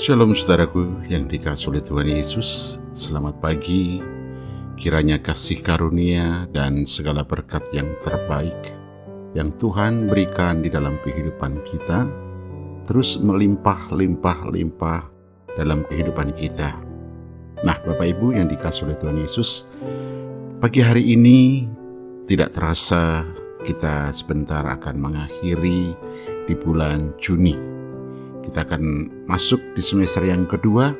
Shalom saudaraku yang dikasih oleh Tuhan Yesus. Selamat pagi. Kiranya kasih karunia dan segala berkat yang terbaik Yang Tuhan berikan di dalam kehidupan kita Terus melimpah-limpah-limpah dalam kehidupan kita. Nah Bapak Ibu yang dikasih oleh Tuhan Yesus Pagi hari ini tidak terasa kita sebentar akan mengakhiri di bulan Juni kita akan masuk di semester yang kedua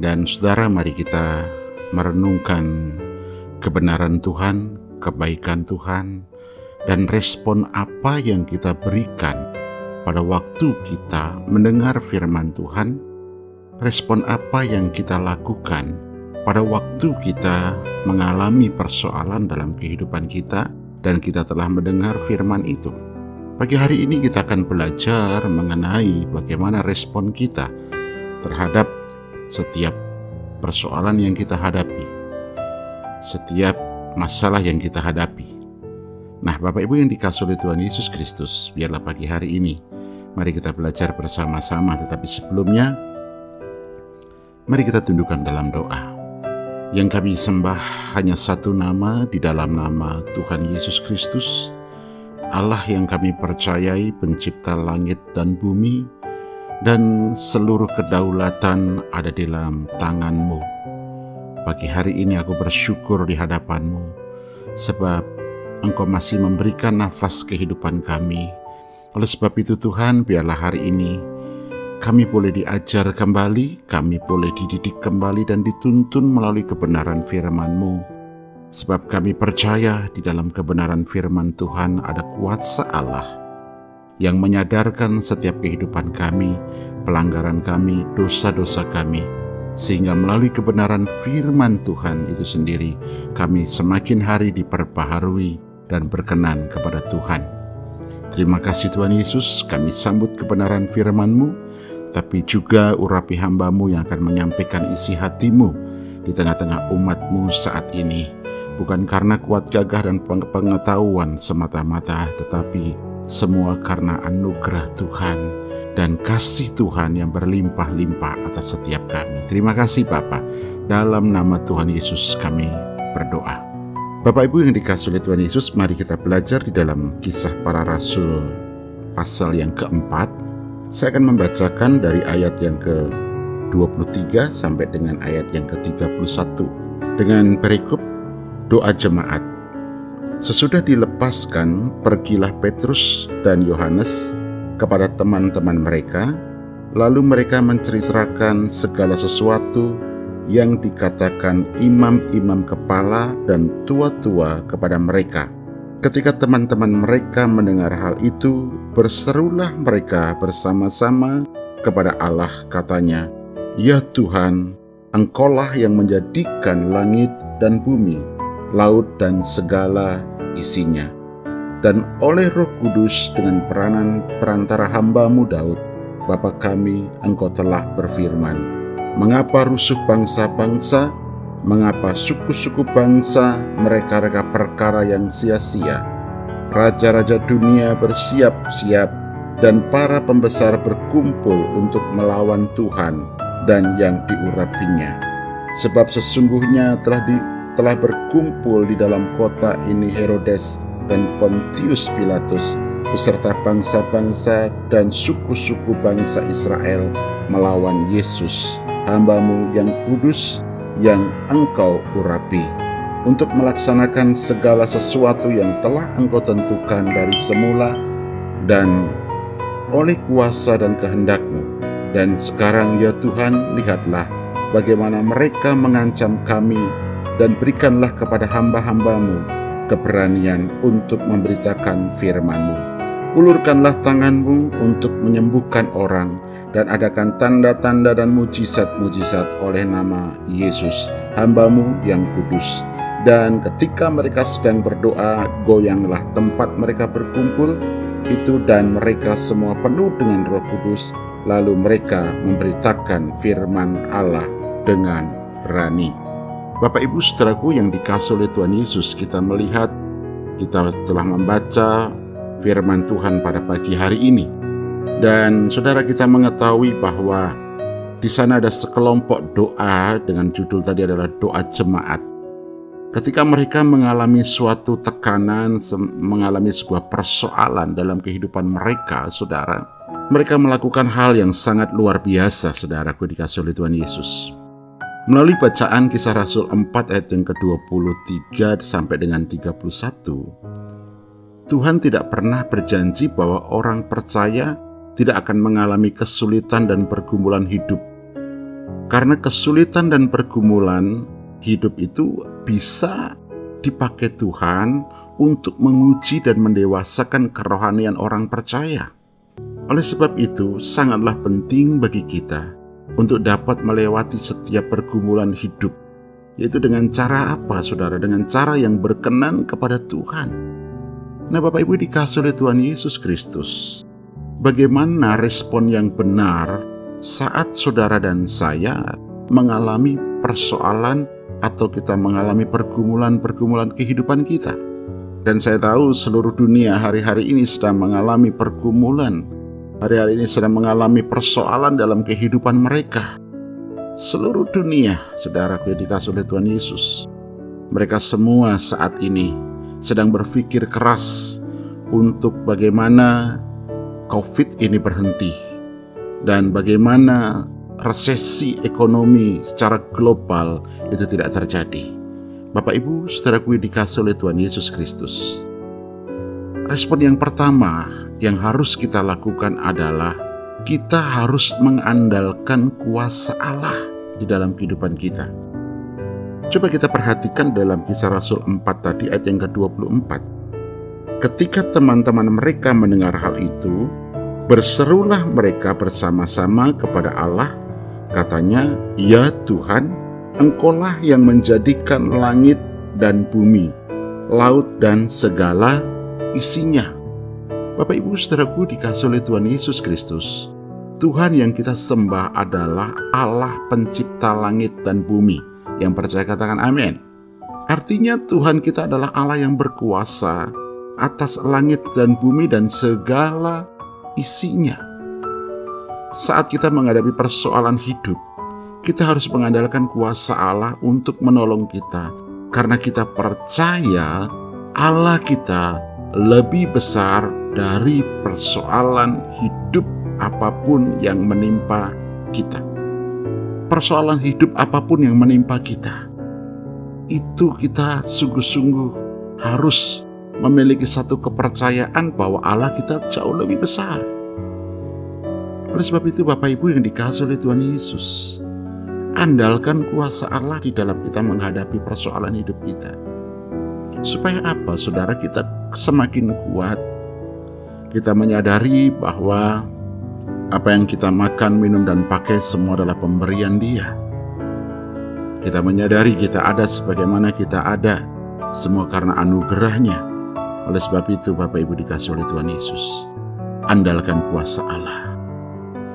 dan saudara mari kita merenungkan kebenaran Tuhan, kebaikan Tuhan, dan respon apa yang kita berikan pada waktu kita mendengar firman Tuhan, respon apa yang kita lakukan pada waktu kita mengalami persoalan dalam kehidupan kita dan kita telah mendengar firman itu. Pagi hari ini kita akan belajar mengenai bagaimana respon kita terhadap setiap persoalan yang kita hadapi, setiap masalah yang kita hadapi. Nah, Bapak Ibu yang dikasih oleh Tuhan Yesus Kristus, biarlah pagi hari ini mari kita belajar bersama-sama, tetapi sebelumnya mari kita tundukkan dalam doa. Yang kami sembah hanya satu nama di dalam nama Tuhan Yesus Kristus, Allah yang kami percayai pencipta langit dan bumi dan seluruh kedaulatan ada di dalam tanganmu. Pagi hari ini aku bersyukur di hadapanmu sebab engkau masih memberikan nafas kehidupan kami. Oleh sebab itu Tuhan biarlah hari ini kami boleh diajar kembali, kami boleh dididik kembali dan dituntun melalui kebenaran firman-Mu Sebab kami percaya di dalam kebenaran firman Tuhan ada kuasa Allah yang menyadarkan setiap kehidupan kami, pelanggaran kami, dosa-dosa kami, sehingga melalui kebenaran firman Tuhan itu sendiri kami semakin hari diperbaharui dan berkenan kepada Tuhan. Terima kasih Tuhan Yesus, kami sambut kebenaran firman-Mu, tapi juga urapi hambamu yang akan menyampaikan isi hatimu di tengah-tengah umatmu saat ini bukan karena kuat gagah dan pengetahuan semata-mata, tetapi semua karena anugerah Tuhan dan kasih Tuhan yang berlimpah-limpah atas setiap kami. Terima kasih Bapak. Dalam nama Tuhan Yesus kami berdoa. Bapak Ibu yang dikasih oleh Tuhan Yesus, mari kita belajar di dalam kisah para rasul pasal yang keempat. Saya akan membacakan dari ayat yang ke-23 sampai dengan ayat yang ke-31 dengan perikop Doa jemaat. Sesudah dilepaskan, pergilah Petrus dan Yohanes kepada teman-teman mereka, lalu mereka menceritakan segala sesuatu yang dikatakan imam-imam kepala dan tua-tua kepada mereka. Ketika teman-teman mereka mendengar hal itu, berserulah mereka bersama-sama kepada Allah katanya, Ya Tuhan, Engkaulah yang menjadikan langit dan bumi laut dan segala isinya. Dan oleh roh kudus dengan peranan perantara hambamu Daud, Bapa kami, engkau telah berfirman, Mengapa rusuh bangsa-bangsa, mengapa suku-suku bangsa mereka-reka perkara yang sia-sia? Raja-raja dunia bersiap-siap dan para pembesar berkumpul untuk melawan Tuhan dan yang diurapinya. Sebab sesungguhnya telah di telah berkumpul di dalam kota ini Herodes dan Pontius Pilatus beserta bangsa-bangsa dan suku-suku bangsa Israel melawan Yesus, hambamu yang kudus yang engkau urapi, untuk melaksanakan segala sesuatu yang telah engkau tentukan dari semula dan oleh kuasa dan kehendakmu. Dan sekarang ya Tuhan, lihatlah bagaimana mereka mengancam kami dan berikanlah kepada hamba-hambamu keberanian untuk memberitakan firman-Mu. Ulurkanlah tanganmu untuk menyembuhkan orang dan adakan tanda-tanda dan mujizat-mujizat oleh nama Yesus, hambamu yang kudus. Dan ketika mereka sedang berdoa, goyanglah tempat mereka berkumpul itu dan mereka semua penuh dengan roh kudus. Lalu mereka memberitakan firman Allah dengan berani. Bapak Ibu saudaraku yang dikasih oleh Tuhan Yesus, kita melihat kita telah membaca firman Tuhan pada pagi hari ini. Dan saudara kita mengetahui bahwa Di sana ada sekelompok doa dengan judul tadi adalah doa jemaat. Ketika mereka mengalami suatu tekanan, mengalami sebuah persoalan dalam kehidupan mereka, saudara, mereka melakukan hal yang sangat luar biasa, saudaraku dikasih oleh Tuhan Yesus. Melalui bacaan kisah Rasul 4 ayat yang ke-23 sampai dengan 31, Tuhan tidak pernah berjanji bahwa orang percaya tidak akan mengalami kesulitan dan pergumulan hidup karena kesulitan dan pergumulan hidup itu bisa dipakai Tuhan untuk menguji dan mendewasakan kerohanian orang percaya. Oleh sebab itu, sangatlah penting bagi kita untuk dapat melewati setiap pergumulan hidup, yaitu dengan cara apa, saudara? Dengan cara yang berkenan kepada Tuhan. Nah, Bapak Ibu dikasih oleh Tuhan Yesus Kristus, bagaimana respon yang benar saat saudara dan saya mengalami persoalan atau kita mengalami pergumulan-pergumulan kehidupan kita. Dan saya tahu seluruh dunia hari-hari ini sedang mengalami pergumulan. Hari-hari ini sedang mengalami persoalan dalam kehidupan mereka. Seluruh dunia, saudaraku yang dikasih oleh Tuhan Yesus. Mereka semua saat ini sedang berpikir keras untuk bagaimana COVID ini berhenti dan bagaimana resesi ekonomi secara global itu tidak terjadi. Bapak Ibu, saudaraku dikasih oleh Tuhan Yesus Kristus. Respon yang pertama yang harus kita lakukan adalah kita harus mengandalkan kuasa Allah di dalam kehidupan kita. Coba kita perhatikan dalam kisah Rasul 4 tadi ayat yang ke-24. Ketika teman-teman mereka mendengar hal itu, Berserulah mereka bersama-sama kepada Allah, katanya, "Ya Tuhan, Engkaulah yang menjadikan langit dan bumi, laut dan segala isinya." Bapak Ibu Saudaraku dikasih oleh Tuhan Yesus Kristus, Tuhan yang kita sembah adalah Allah pencipta langit dan bumi. Yang percaya katakan amin. Artinya Tuhan kita adalah Allah yang berkuasa atas langit dan bumi dan segala isinya. Saat kita menghadapi persoalan hidup, kita harus mengandalkan kuasa Allah untuk menolong kita, karena kita percaya Allah kita lebih besar dari persoalan hidup apa pun yang menimpa kita. Persoalan hidup apa pun yang menimpa kita, itu kita sungguh-sungguh harus memiliki satu kepercayaan bahwa Allah kita jauh lebih besar. Oleh sebab itu Bapak Ibu yang dikasih oleh Tuhan Yesus, andalkan kuasa Allah di dalam kita menghadapi persoalan hidup kita. Supaya apa? Saudara kita semakin kuat, kita menyadari bahwa apa yang kita makan, minum, dan pakai semua adalah pemberian Dia. Kita menyadari kita ada sebagaimana kita ada, semua karena anugerahnya. Oleh sebab itu Bapak Ibu dikasih oleh Tuhan Yesus. Andalkan kuasa Allah.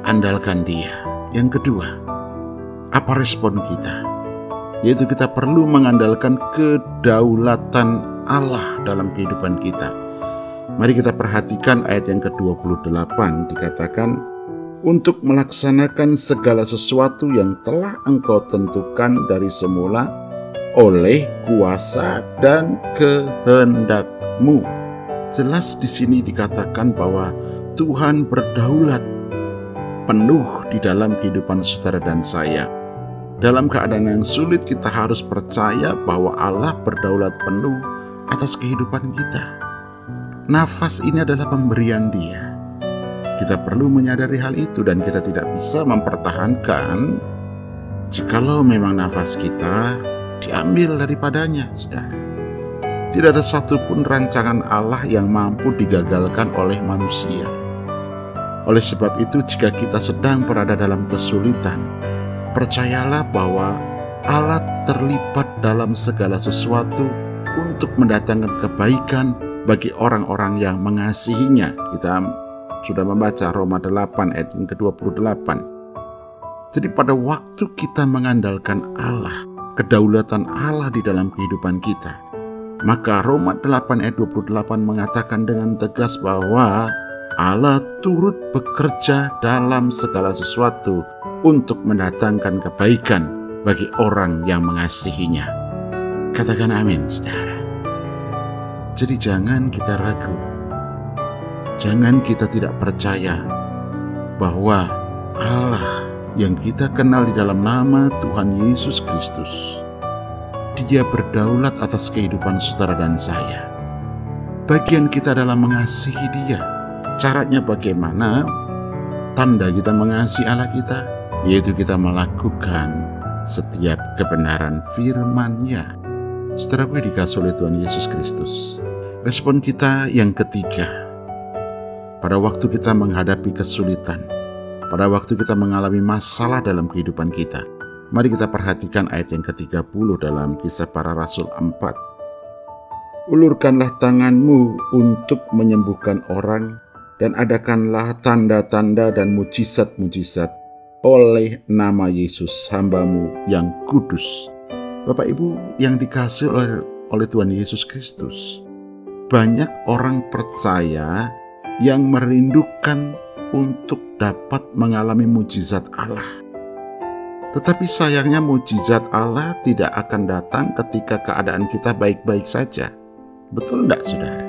Andalkan dia. Yang kedua, apa respon kita? Yaitu kita perlu mengandalkan kedaulatan Allah dalam kehidupan kita. Mari kita perhatikan ayat yang ke-28 dikatakan untuk melaksanakan segala sesuatu yang telah engkau tentukan dari semula oleh kuasa dan kehendak mu. Jelas di sini dikatakan bahwa Tuhan berdaulat penuh di dalam kehidupan saudara dan saya. Dalam keadaan yang sulit kita harus percaya bahwa Allah berdaulat penuh atas kehidupan kita. Nafas ini adalah pemberian Dia. Kita perlu menyadari hal itu dan kita tidak bisa mempertahankan jikalau memang nafas kita diambil daripadanya, saudara. Tidak ada satupun rancangan Allah yang mampu digagalkan oleh manusia. Oleh sebab itu, jika kita sedang berada dalam kesulitan, percayalah bahwa Allah terlibat dalam segala sesuatu untuk mendatangkan kebaikan bagi orang-orang yang mengasihinya. Kita sudah membaca Roma 8 ayat yang ke-28. Jadi pada waktu kita mengandalkan Allah, kedaulatan Allah di dalam kehidupan kita, maka Roma 8 ayat 28 mengatakan dengan tegas bahwa Allah turut bekerja dalam segala sesuatu untuk mendatangkan kebaikan bagi orang yang mengasihinya. Katakan amin, saudara. Jadi jangan kita ragu. Jangan kita tidak percaya bahwa Allah yang kita kenal di dalam nama Tuhan Yesus Kristus. Dia berdaulat atas kehidupan saudara dan saya. Bagian kita adalah mengasihi Dia. Caranya bagaimana? Tanda kita mengasihi Allah kita, yaitu kita melakukan setiap kebenaran firman-Nya. Saudaraku dikasih oleh Tuhan Yesus Kristus. Respon kita yang ketiga, pada waktu kita menghadapi kesulitan, pada waktu kita mengalami masalah dalam kehidupan kita. Mari kita perhatikan ayat yang ke-30 dalam kisah para rasul 4. Ulurkanlah tanganmu untuk menyembuhkan orang dan adakanlah tanda-tanda dan mujizat-mujizat oleh nama Yesus hambamu yang kudus. Bapak Ibu yang dikasih oleh, oleh Tuhan Yesus Kristus. Banyak orang percaya yang merindukan untuk dapat mengalami mujizat Allah. Tetapi sayangnya mujizat Allah tidak akan datang ketika keadaan kita baik-baik saja. Betul tidak saudara?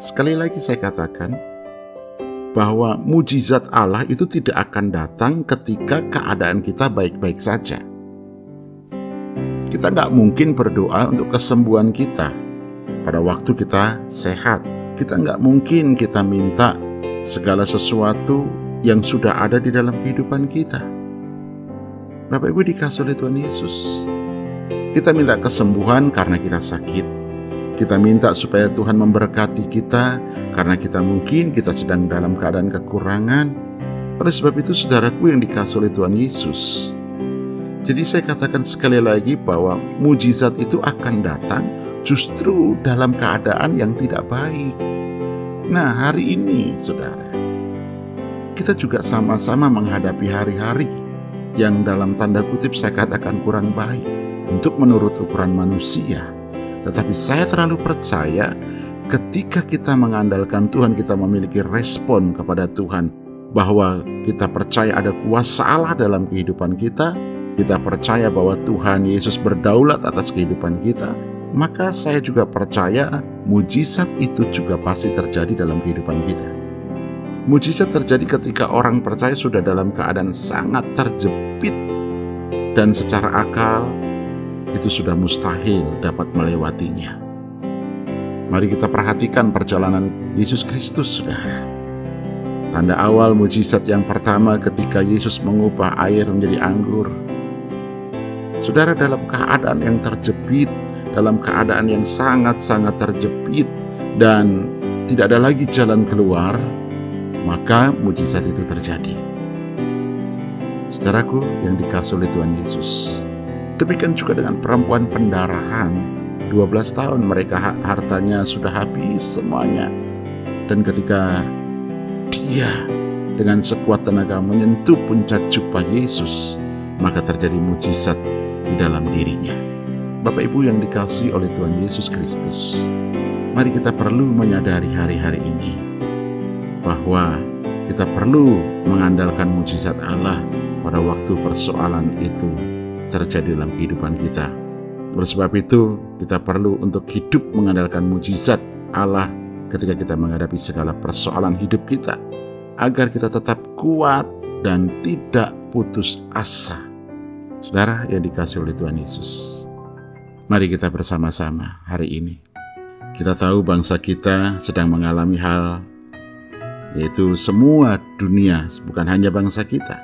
Sekali lagi saya katakan bahwa mujizat Allah itu tidak akan datang ketika keadaan kita baik-baik saja. Kita nggak mungkin berdoa untuk kesembuhan kita pada waktu kita sehat. Kita nggak mungkin kita minta segala sesuatu yang sudah ada di dalam kehidupan kita. Bapak Ibu dikasih oleh Tuhan Yesus. Kita minta kesembuhan karena kita sakit. Kita minta supaya Tuhan memberkati kita karena kita mungkin kita sedang dalam keadaan kekurangan. Oleh sebab itu saudaraku yang dikasih oleh Tuhan Yesus. Jadi saya katakan sekali lagi bahwa mujizat itu akan datang justru dalam keadaan yang tidak baik. Nah hari ini saudara kita juga sama-sama menghadapi hari-hari yang dalam tanda kutip saya katakan kurang baik untuk menurut ukuran manusia. Tetapi saya terlalu percaya ketika kita mengandalkan Tuhan, kita memiliki respon kepada Tuhan bahwa kita percaya ada kuasa Allah dalam kehidupan kita, kita percaya bahwa Tuhan Yesus berdaulat atas kehidupan kita, maka saya juga percaya mujizat itu juga pasti terjadi dalam kehidupan kita. Mujizat terjadi ketika orang percaya sudah dalam keadaan sangat terjepit dan secara akal itu sudah mustahil dapat melewatinya. Mari kita perhatikan perjalanan Yesus Kristus, saudara. Tanda awal mujizat yang pertama ketika Yesus mengubah air menjadi anggur. Saudara dalam keadaan yang terjepit, dalam keadaan yang sangat-sangat terjepit dan tidak ada lagi jalan keluar, maka mujizat itu terjadi. Saudaraku yang dikasih oleh Tuhan Yesus. Demikian juga dengan perempuan pendarahan. 12 tahun mereka hartanya sudah habis semuanya. Dan ketika dia dengan sekuat tenaga menyentuh puncak jubah Yesus, maka terjadi mujizat di dalam dirinya. Bapak Ibu yang dikasih oleh Tuhan Yesus Kristus, mari kita perlu menyadari hari-hari ini bahwa kita perlu mengandalkan mujizat Allah pada waktu persoalan itu terjadi dalam kehidupan kita. Oleh sebab itu, kita perlu untuk hidup mengandalkan mujizat Allah ketika kita menghadapi segala persoalan hidup kita, agar kita tetap kuat dan tidak putus asa. Saudara yang dikasih oleh Tuhan Yesus, mari kita bersama-sama hari ini. Kita tahu bangsa kita sedang mengalami hal yaitu semua dunia, bukan hanya bangsa kita,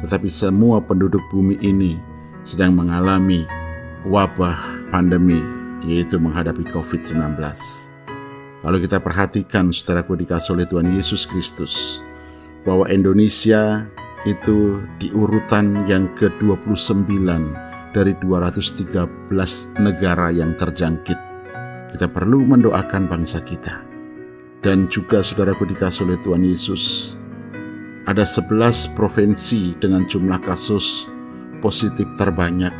tetapi semua penduduk bumi ini sedang mengalami wabah pandemi, yaitu menghadapi COVID-19. Lalu kita perhatikan saudaraku dikasih oleh Tuhan Yesus Kristus, bahwa Indonesia itu di urutan yang ke-29 dari 213 negara yang terjangkit. Kita perlu mendoakan bangsa kita dan juga saudaraku dikasih oleh Tuhan Yesus. Ada 11 provinsi dengan jumlah kasus positif terbanyak,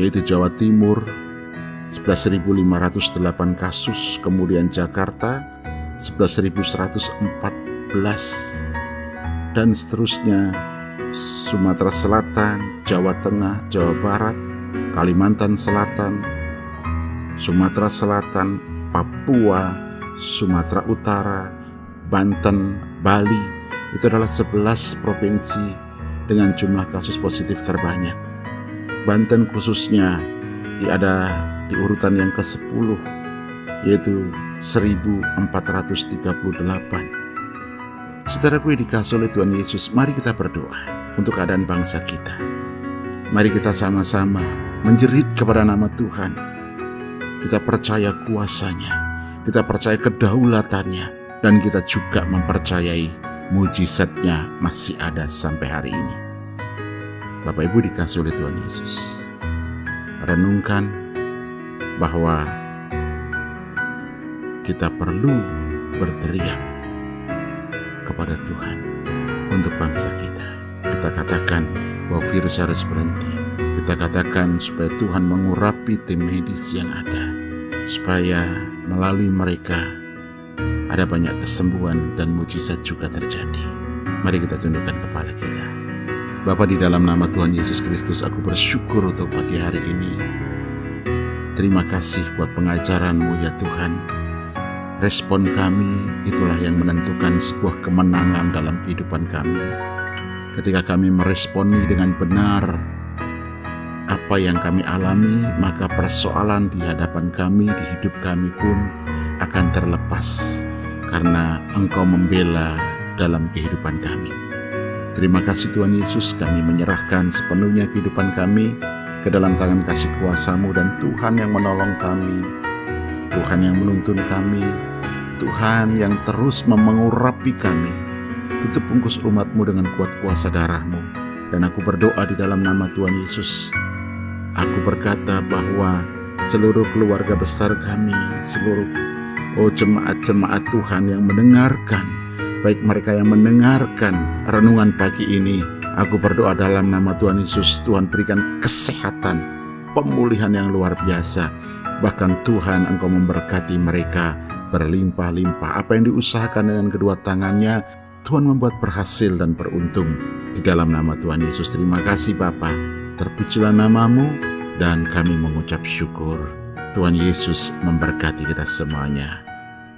yaitu Jawa Timur 11.508 kasus, kemudian Jakarta 11.114, dan seterusnya Sumatera Selatan, Jawa Tengah, Jawa Barat, Kalimantan Selatan, Sumatera Selatan, Papua, Sumatera Utara, Banten, Bali, itu adalah 11 provinsi dengan jumlah kasus positif terbanyak. Banten khususnya di ada di urutan yang ke-10 yaitu 1438. Saudaraku yang dikasih oleh Tuhan Yesus, mari kita berdoa untuk keadaan bangsa kita. Mari kita sama-sama menjerit kepada nama Tuhan. Kita percaya kuasanya, kita percaya kedaulatannya, dan kita juga mempercayai mujizatnya masih ada sampai hari ini. Bapak Ibu dikasih oleh Tuhan Yesus. Renungkan bahwa kita perlu berteriak kepada Tuhan untuk bangsa kita. Kita katakan bahwa virus harus berhenti. Kita katakan supaya Tuhan mengurapi tim medis yang ada, supaya melalui mereka ada banyak kesembuhan dan mujizat juga terjadi. Mari kita tundukkan kepala kita. Bapa di dalam nama Tuhan Yesus Kristus, aku bersyukur untuk pagi hari ini. Terima kasih buat pengajaranmu ya Tuhan Respon kami itulah yang menentukan sebuah kemenangan dalam kehidupan kami. Ketika kami meresponi dengan benar apa yang kami alami, maka persoalan di hadapan kami, di hidup kami pun akan terlepas karena Engkau membela dalam kehidupan kami. Terima kasih Tuhan Yesus, kami menyerahkan sepenuhnya kehidupan kami ke dalam tangan kasih kuasamu dan Tuhan yang menolong kami Tuhan yang menuntun kami, Tuhan yang terus mengurapi kami. Tutup bungkus umatmu dengan kuat kuasa darahmu. Dan aku berdoa di dalam nama Tuhan Yesus. Aku berkata bahwa seluruh keluarga besar kami, seluruh oh jemaat-jemaat Tuhan yang mendengarkan, baik mereka yang mendengarkan renungan pagi ini, aku berdoa dalam nama Tuhan Yesus, Tuhan berikan kesehatan, pemulihan yang luar biasa, Bahkan Tuhan engkau memberkati mereka berlimpah-limpah. Apa yang diusahakan dengan kedua tangannya, Tuhan membuat berhasil dan beruntung. Di dalam nama Tuhan Yesus, terima kasih Bapa. Terpujilah namamu dan kami mengucap syukur. Tuhan Yesus memberkati kita semuanya.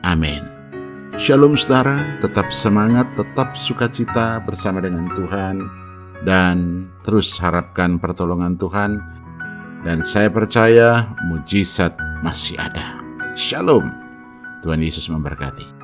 Amin. Shalom saudara, tetap semangat, tetap sukacita bersama dengan Tuhan. Dan terus harapkan pertolongan Tuhan dan saya percaya mujizat masih ada. Shalom. Tuhan Yesus memberkati.